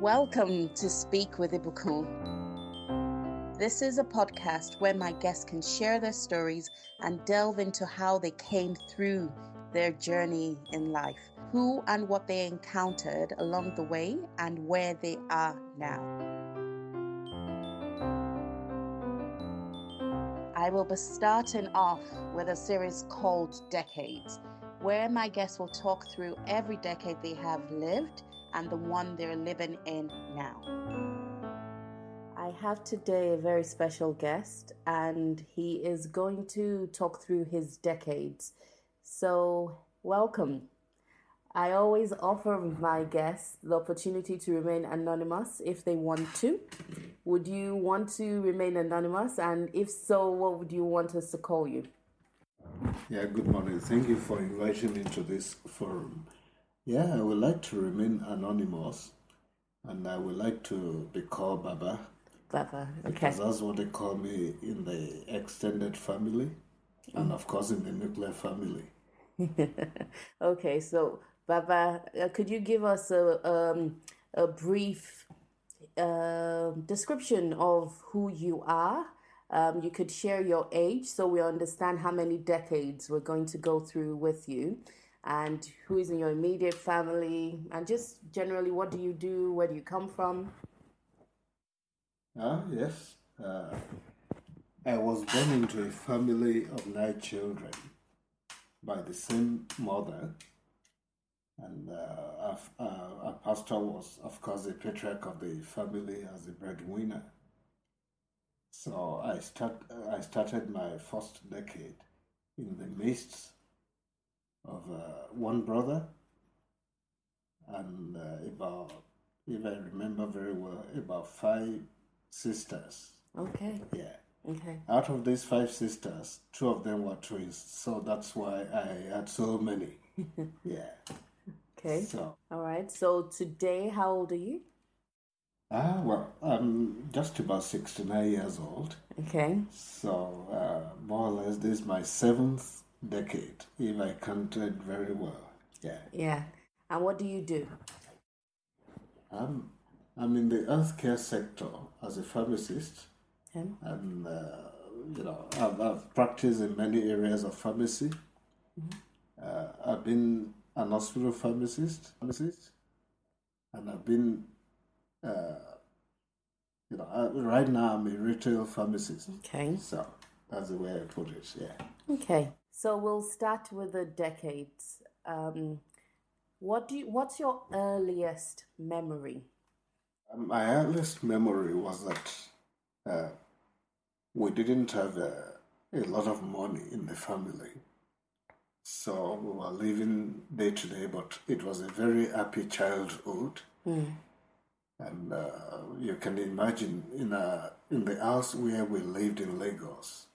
Welcome to Speak with Ibukun. This is a podcast where my guests can share their stories and delve into how they came through their journey in life, who and what they encountered along the way, and where they are now. I will be starting off with a series called Decades, where my guests will talk through every decade they have lived and the one they're living in now. I have today a very special guest, and he is going to talk through his decades. So, welcome. I always offer my guests the opportunity to remain anonymous if they want to. Would you want to remain anonymous? And if so, what would you want us to call you? Yeah, good morning. Thank you for inviting me to this forum. Yeah, I would like to remain anonymous and I would like to be called Baba. Baba, okay. Because that's what they call me in the extended family and, of course, in the nuclear family. okay, so Baba, uh, could you give us a, um, a brief uh, description of who you are? Um, you could share your age so we understand how many decades we're going to go through with you and who is in your immediate family and just generally what do you do? Where do you come from? Ah yes. Uh, i was born into a family of nine children by the same mother. And uh, our, uh, our pastor was of course the patriarch of the family as a breadwinner. So I start I started my first decade in the midst of uh, one brother and uh, about if I remember very well about five sisters. Okay. Yeah. Okay. Out of these five sisters, two of them were twins, so that's why I had so many. yeah. Okay. So. All right. So today, how old are you? Ah, well, I'm just about 69 years old. Okay. So, uh, more or less, this is my seventh decade, if I counted very well. Yeah. Yeah. And what do you do? I'm, I'm in the healthcare sector as a pharmacist. Okay. And, uh, you know, I've, I've practiced in many areas of pharmacy. Mm-hmm. Uh, I've been an hospital pharmacist, pharmacist and I've been uh, you know, uh, right now I'm a retail pharmacist. Okay. So that's the way I put it. Yeah. Okay. So we'll start with the decades. Um, what do you, what's your earliest memory? Um, my earliest memory was that uh, we didn't have a, a lot of money in the family. So we were living day to day, but it was a very happy childhood. Mm. And uh, you can imagine in, a, in the house where we lived in Lagos,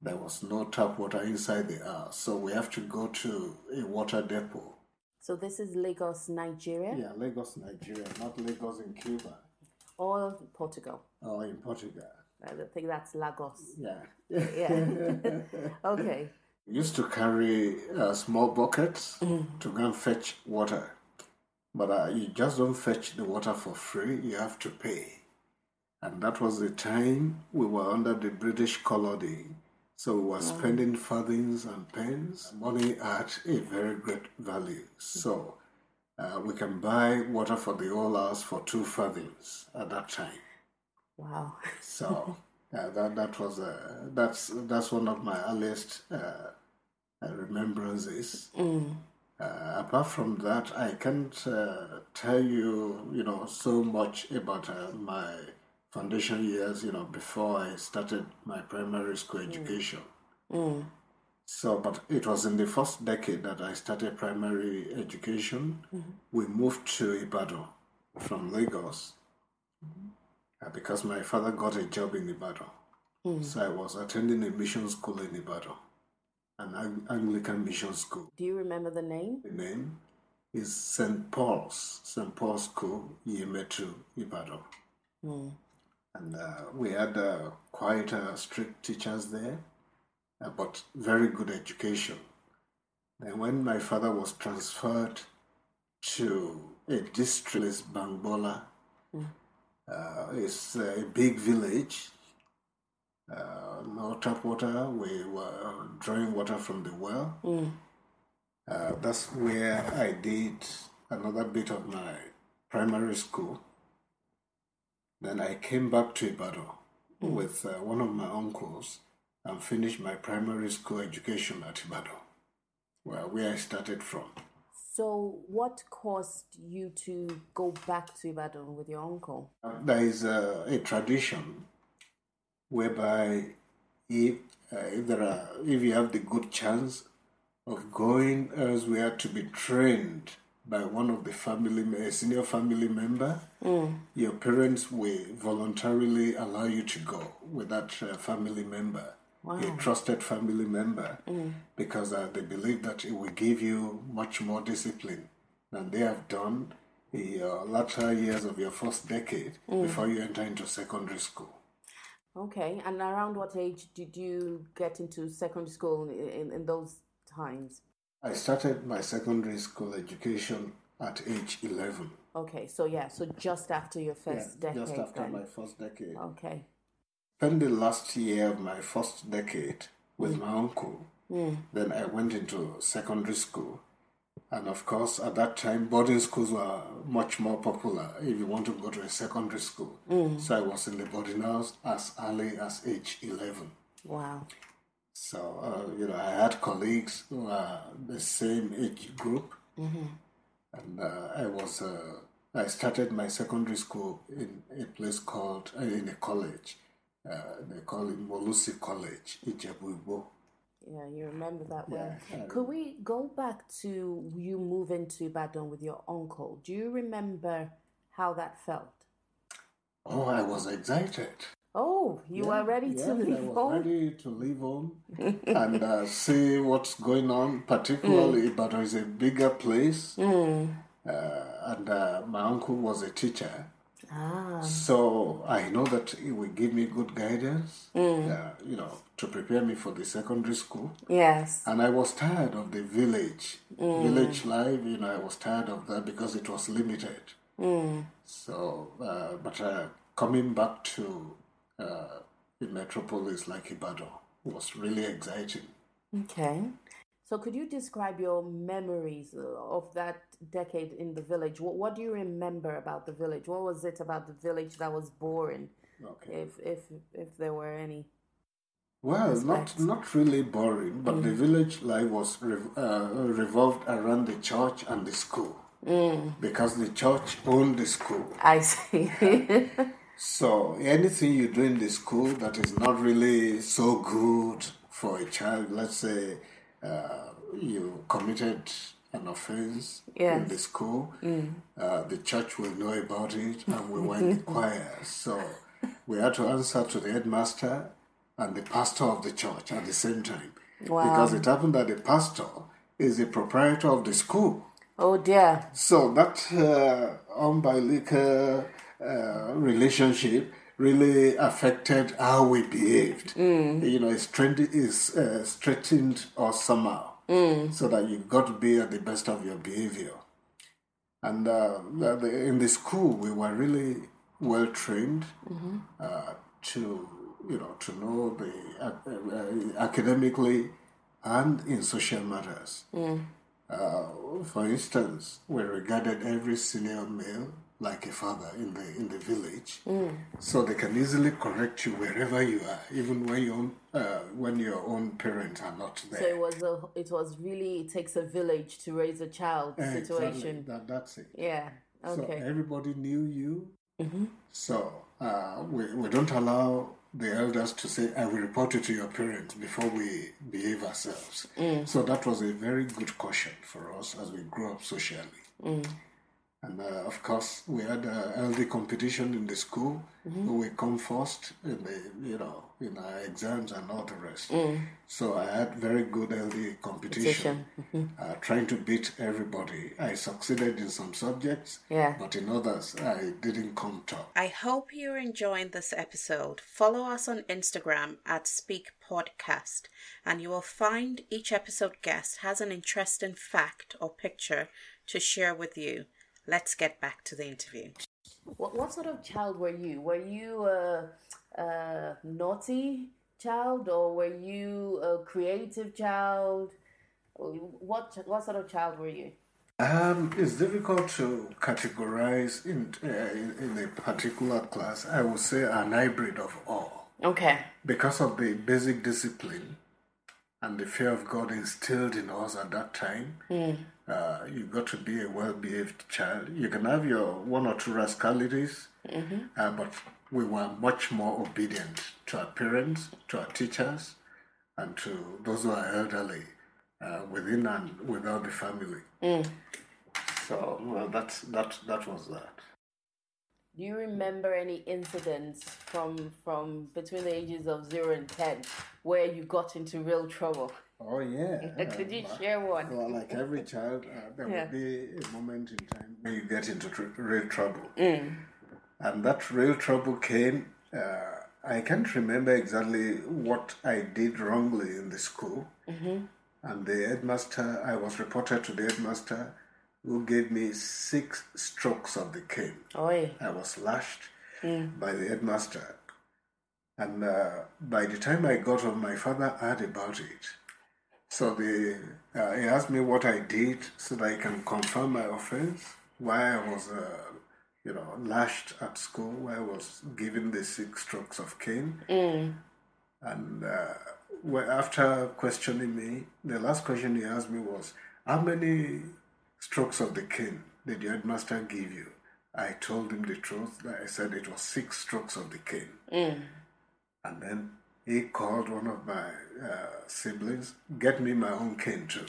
there was no tap water inside the house. So we have to go to a water depot. So this is Lagos, Nigeria? Yeah, Lagos, Nigeria, not Lagos in Cuba. Or Portugal. Or in Portugal. I think that's Lagos. Yeah. Yeah. okay. We used to carry uh, small buckets mm. to go and fetch water. But uh, you just don't fetch the water for free, you have to pay. And that was the time we were under the British colony. So we were spending farthings and pence. Money at a very great value. So uh, we can buy water for the whole house for two farthings at that time. Wow. so uh, that that was uh, that's that's one of my earliest uh, remembrances. Mm. Uh, apart from that, I can't uh, tell you, you know, so much about uh, my foundation years, you know, before I started my primary school Mm. education. Mm. So, but it was in the first decade that I started primary education. Mm-hmm. We moved to Ibadan from Lagos uh, because my father got a job in Ibadan. Mm. So I was attending a mission school in Ibadan, an Ang- Anglican mission school. Do you remember the name? The name is St. Paul's, St. Paul's School, Yemetu, Ibadan. Mm. And uh, we had uh, quite uh, strict teachers there, uh, but very good education. Then, when my father was transferred to a district, Bangbola, Uh, it's a big village. Uh, no tap water. We were drawing water from the well. Uh, that's where I did another bit of my primary school. Then I came back to Ibadan with uh, one of my uncles and finished my primary school education at Ibadan, where, where I started from. So, what caused you to go back to Ibadan with your uncle? There is a, a tradition whereby if, uh, if there are if you have the good chance of going elsewhere to be trained by one of the family a senior family member. Your parents will voluntarily allow you to go with that uh, family member a trusted family member because uh, they believe that it will give you much more discipline than they have done in your latter years of your first decade before you enter into secondary school. Okay, and around what age did you get into secondary school in, in, in those times? I started my secondary school education at age 11. Okay, so yeah, so just after your first decade. just after then. my first decade. Okay. Spent the last year of my first decade with mm. my uncle. Mm. Then I went into secondary school. And of course, at that time, boarding schools were much more popular if you want to go to a secondary school. Mm. So I was in the boarding house as early as age 11. Wow. So, uh, you know, I had colleagues who are the same age group. And uh, I was, uh, I started my secondary school in a place called, uh, in a college. Uh, they call it Molusi College, Ijebu Yeah, you remember that well. Yeah, I Could we go back to you moving to Ibadan with your uncle? Do you remember how that felt? Oh, I was excited. Oh, you were ready Yeah, to I leave was home? ready to leave home and uh, see what's going on. Particularly, Ibadan is a bigger place. Hmm. Uh, and uh, my uncle was a teacher. Ah, So I know that he will give me good guidance, Hmm. uh, you know, to prepare me for the secondary school. yes. And I was tired of the village, Hmm. village life. You know, I was tired of that because it was limited. Hmm. So, uh, but uh, coming back to uh, the metropolis like Ibadan was really exciting. Okay. So, could you describe your memories uh, of that decade in the village? What, what do you remember about the village? What was it about the village that was boring, Okay. if if if there were any? Well, not not really boring, but Mm. the village life was rev- uh, revolved around the church and the school Mm. because the church owned the school. I see. So anything you do in the school that is not really so good for a child, let's say uh, you committed an offense in the school, uh, the church will know about it, and we were in the choir. So we had to answer to the headmaster and the pastor of the church at the same time, because it happened that the pastor is the proprietor of the school. oh dear. So that uh, umbilical uh, relationship really affected how we behaved. You know, it's trend is uh, straightened us somehow, so that you've got to be at the best of your behavior. And uh, in the school, we were really well trained uh, to, you know, to know the uh, uh, academically and in social matters. Uh, for instance, we regarded every senior male like a father in the in the village, so they can easily correct you wherever you are, even when your own uh, when your own parents are not there. So it was a. It was really. It takes a village to raise a child Exactly. situation. That, that's it. Yeah. So Okay. everybody knew you. So uh, we, we don't allow the elders to say, I will report you to your parents before we behave ourselves. So that was a very good caution for us as we grew up socially. And uh, of course, we had uh, healthy competition in the school. Who we come first in the, you know, in our exams and all the rest. So I had very good healthy competition, uh, trying to beat everybody. I succeeded in some subjects, Yeah. but in others I didn't come top. I hope you're enjoying this episode. Follow us on Instagram at Speak Podcast, and you will find each episode guest has an interesting fact or picture to share with you. Let's get back to the interview. What, what sort of child were you? Were you a, a naughty child or were you a creative child? What, what sort of child were you? Um, it's difficult to categorize in, uh, in, in a particular class. I would say an hybrid of all. Okay. Because of the basic discipline and the fear of God instilled in us at that time, mm. uh, you got to be a well-behaved child. You can have your one or two rascalities, mm-hmm. uh, but we were much more obedient to our parents, to our teachers, and to those who are elderly uh, within and without the family. Mm. So well, that's that that was that. Do you remember any incidents from from between the ages of zero and ten where you got into real trouble? Oh yeah. Could you share one? Well, like every child, uh, there yeah. will be a moment in time where you get into tr- real trouble, mm. and that real trouble came. Uh, I can't remember exactly what I did wrongly in the school, mm-hmm. and the headmaster. I was reported to the headmaster who gave me six strokes of the cane. Oy. I was lashed mm. by the headmaster. And uh, by the time I got home, my father heard about it. So the, uh, he asked me what I did so that I can confirm my offense, why I was, uh, you know, lashed at school, why I was given the six strokes of cane. Mm. And uh, after questioning me, the last question he asked me was, how many strokes of the cane that the headmaster gave you? I told him the truth. I said it was six strokes of the cane. Mm. And then he called one of my uh, siblings, get me my own cane too.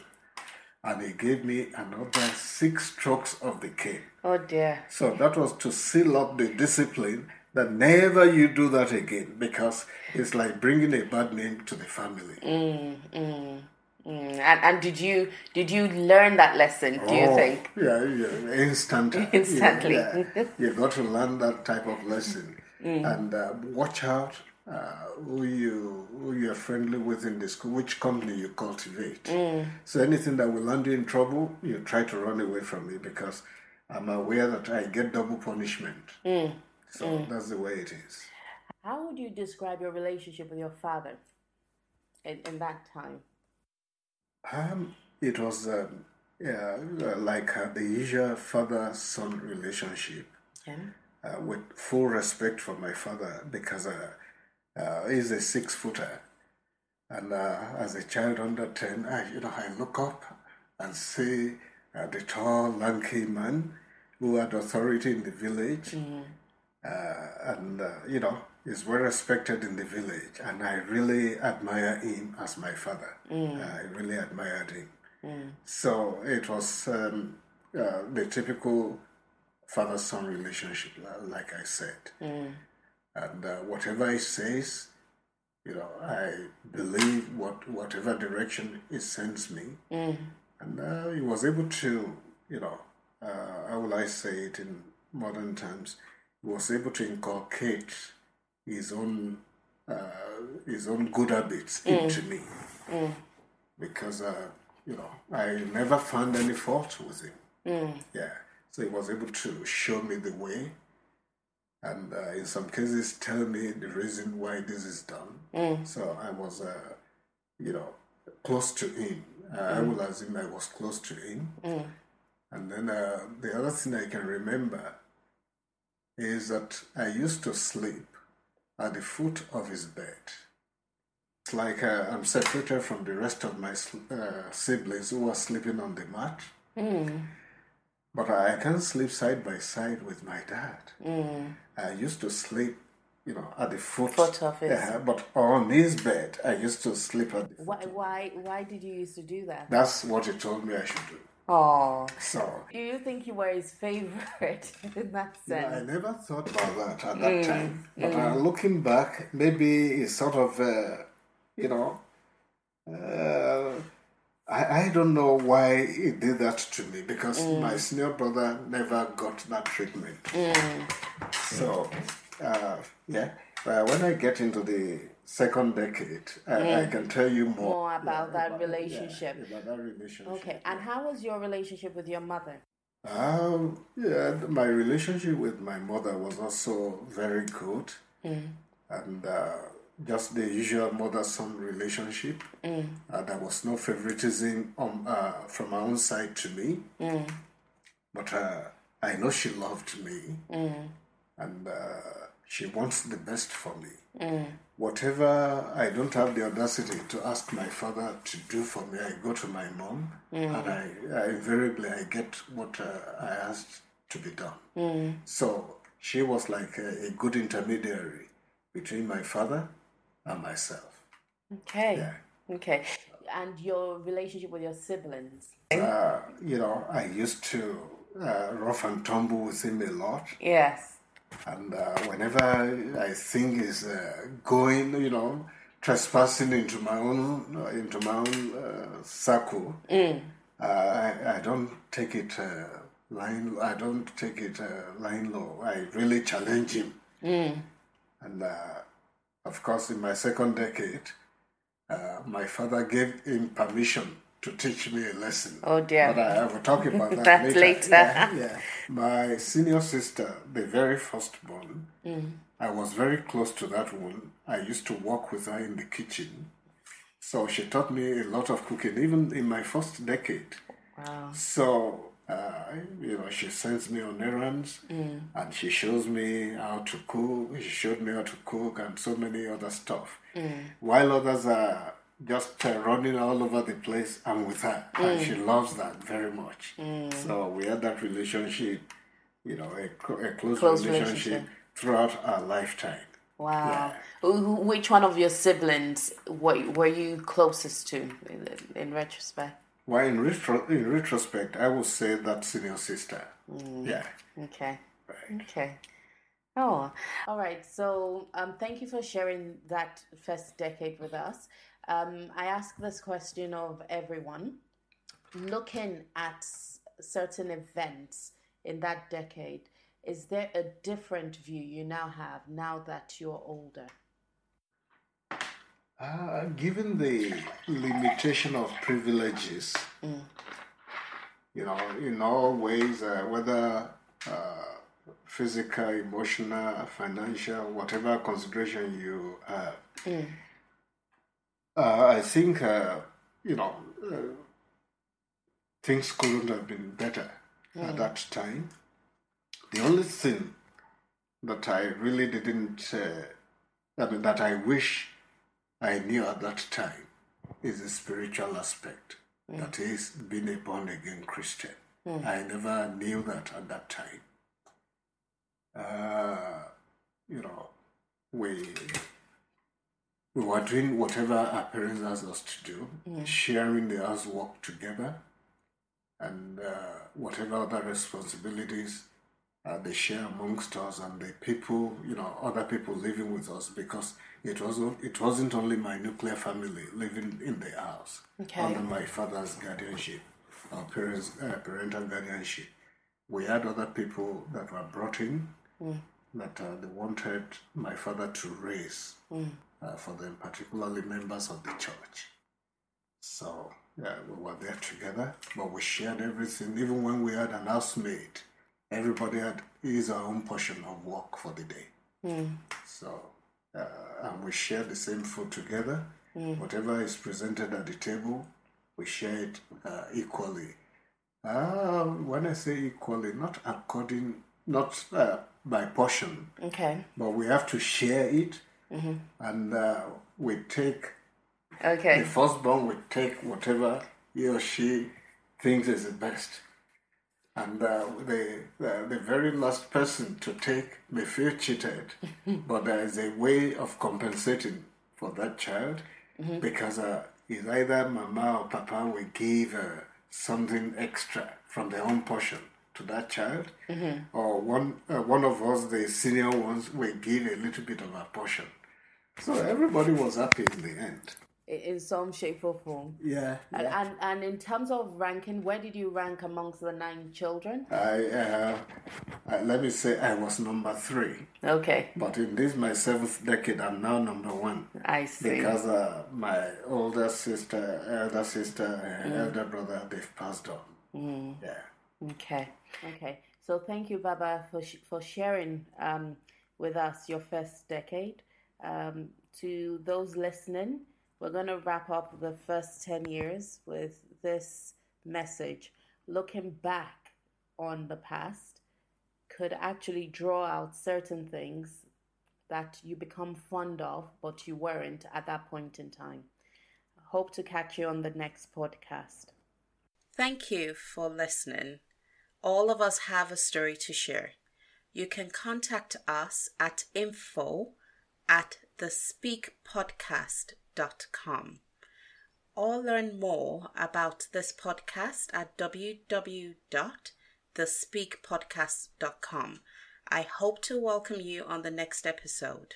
And he gave me another six strokes of the cane. Oh dear. So that was to seal up the discipline that never you do that again because it's like bringing a bad name to the family. Mm, mm. Mm, and and did you did you learn that lesson? Do you oh, think? Yeah, yeah, instantly. Instantly. Yeah, yeah. you got to learn that type of lesson, mm. and uh, watch out uh, who you who you're friendly with in the school, which company you cultivate. Mm. So anything that will land you in trouble, you try to run away from it because I'm aware that I get double punishment. Mm. So mm. that's the way it is. How would you describe your relationship with your father in, in that time? Um, it was um, yeah, uh, like uh, the usual father son relationship. Yeah. Uh, with full respect for my father because uh, uh, he's a six footer. And uh, as a child under 10, I, you know, I look up and see the tall, lanky man who had authority in the village. Mm. and, you know, is well respected in the village, and I really admire him as my father. Mm. I really admired him. Mm. So it was um, uh, the typical father son relationship, like I said. Mm. And uh, whatever he says, you know, I believe what whatever direction he sends me. Mm. And uh, he was able to, you know, uh, how will I say it in modern terms? Was able to inculcate his own uh, his own good habits mm. into me mm. because uh, you know I never found any fault with him. Mm. Yeah, so he was able to show me the way, and uh, in some cases tell me the reason why this is done. Mm. So I was, uh, you know, close to him. Uh, I mm. will assume I was close to him. Mm. And then uh, the other thing I can remember is that I used to sleep at the foot of his bed. It's like uh, I'm separated from the rest of my uh, siblings who are sleeping on the mat. Mm. But I can't sleep side by side with my dad. Mm. I used to sleep, you know, at the foot, foot of his. Uh, but on his bed, I used to sleep at the why, why, why did you used to do that? That's what he told me I should do. Oh. So. Do you think you were his favorite in that sense? Yeah, I never thought about that at that mm. time. But mm. uh, looking back, maybe it's sort of, uh, you know, uh, I, I don't know why he did that to me because mm. my senior brother never got that treatment. Mm. So, uh, yeah. when I get into the second decade, I, I, can tell you more, more about yeah, that about, relationship. Yeah, about that relationship. Okay, and how was your relationship with your mother? Um, yeah, my relationship with my mother was also very good, Mm. and uh, just the usual mother-son relationship. Mm. Uh, there was no favoritism on, uh, from my own side to me, Mm. but uh, I know she loved me, Mm. and uh, she wants the best for me. Mm. Whatever I don't have the audacity to ask my father to do for me, I go to my mom, and I, I invariably I get what uh, I asked to be done. Mm. So she was like a, a good intermediary between my father and myself. Okay. Yeah. Okay. And your relationship with your siblings? Uh, you know, I used to uh, rough and tumble with him a lot, Yes. And uh, whenever I think is uh, going, you know, trespassing into my own into my own uh, circle, Mm. uh, I, I don't take it uh, line. I don't take it uh, line low. I really challenge him. Mm. And uh, of course, in my second decade, uh, my father gave him permission to teach me a lesson. Oh dear. But I, I will talk about that, That later. later. Yeah, yeah. My senior sister, the very firstborn, Mm. I was very close to that one. I used to work with her in the kitchen. So she taught me a lot of cooking, even in my first decade. Wow. So, uh, you know, she sends me on errands Mm. and she shows me how to cook. She showed me how to cook and so many other stuff. Mm. While others are just uh, running all over the place, I'm with her. And she loves that very much. Mm. So we had that relationship, you know, a, a close, Close relationship, relationship. throughout our lifetime. Wow. Wh- Which one of your siblings were, were you closest to in, in retrospect? Well, in, retro- in retrospect, I would say that senior sister. Yeah. Okay. Right. Okay. Oh, all right. So, um, thank you for sharing that first decade with us. Um, I ask this question of everyone. Looking at certain events in that decade, is there a different view you now have now that you're older? Uh, given the limitation of privileges, Mm. you know, in all ways, uh, whether uh, physical, emotional, financial, whatever consideration you have, Mm. Uh, I think, uh, you know, uh, things couldn't have been better at that time. The only thing that I really didn't, uh, I mean, that I wish I knew at that time is the spiritual aspect. That is, being a born again Christian. I never knew that at that time. Uh, you know, we we were doing whatever our parents asked us to do, sharing the housework together, and uh, whatever other responsibilities uh, they share amongst us and the people, you know, other people living with us because it wasn't it wasn't only my nuclear family living in the house. Okay. under my father's guardianship, our parents' uh, parental guardianship. We had other people that were brought in that uh, they wanted my father to raise uh, for them, particularly members of the church. So yeah, we were there together, but we shared everything. Even when we had an housemaid, everybody had his or own portion of work for the day. Mm. So, uh, and we share the same food together. Whatever is presented at the table, we share it uh, equally. Uh, when I say equally, not according, not uh, by portion, Okay. but we have to share it, and uh, we take Okay. the firstborn will take whatever he or she thinks is the best. And uh, the, the, the very last person to take may feel cheated, but there is a way of compensating for that child because uh, it's either mama or papa will give uh, something extra from their own portion to that child, or one, uh, one of us, the senior ones, will give a little bit of a portion. So everybody was happy in the end. In some shape or form. Yeah. And, and and in terms of ranking, where did you rank amongst the nine children? I, uh, uh, let me say I was number three, Okay, but in this my seventh decade, I'm now number one I see. because uh, my older sister, elder sister, and elder brother, they've passed on. Mm. Yeah. Okay, okay. So thank you, Baba, for sh- for sharing um, with us your first decade. Um, to those listening, we're going to wrap up the first 10 years with this message. Looking back on the past could actually draw out certain things that you become fond of, but you weren't at that point in time. Hope to catch you on the next podcast. Thank you for listening. All of us have a story to share. You can contact us at info at thespeakpodcast.com or learn more about this podcast at www.thespeakpodcast.com. I hope to welcome you on the next episode.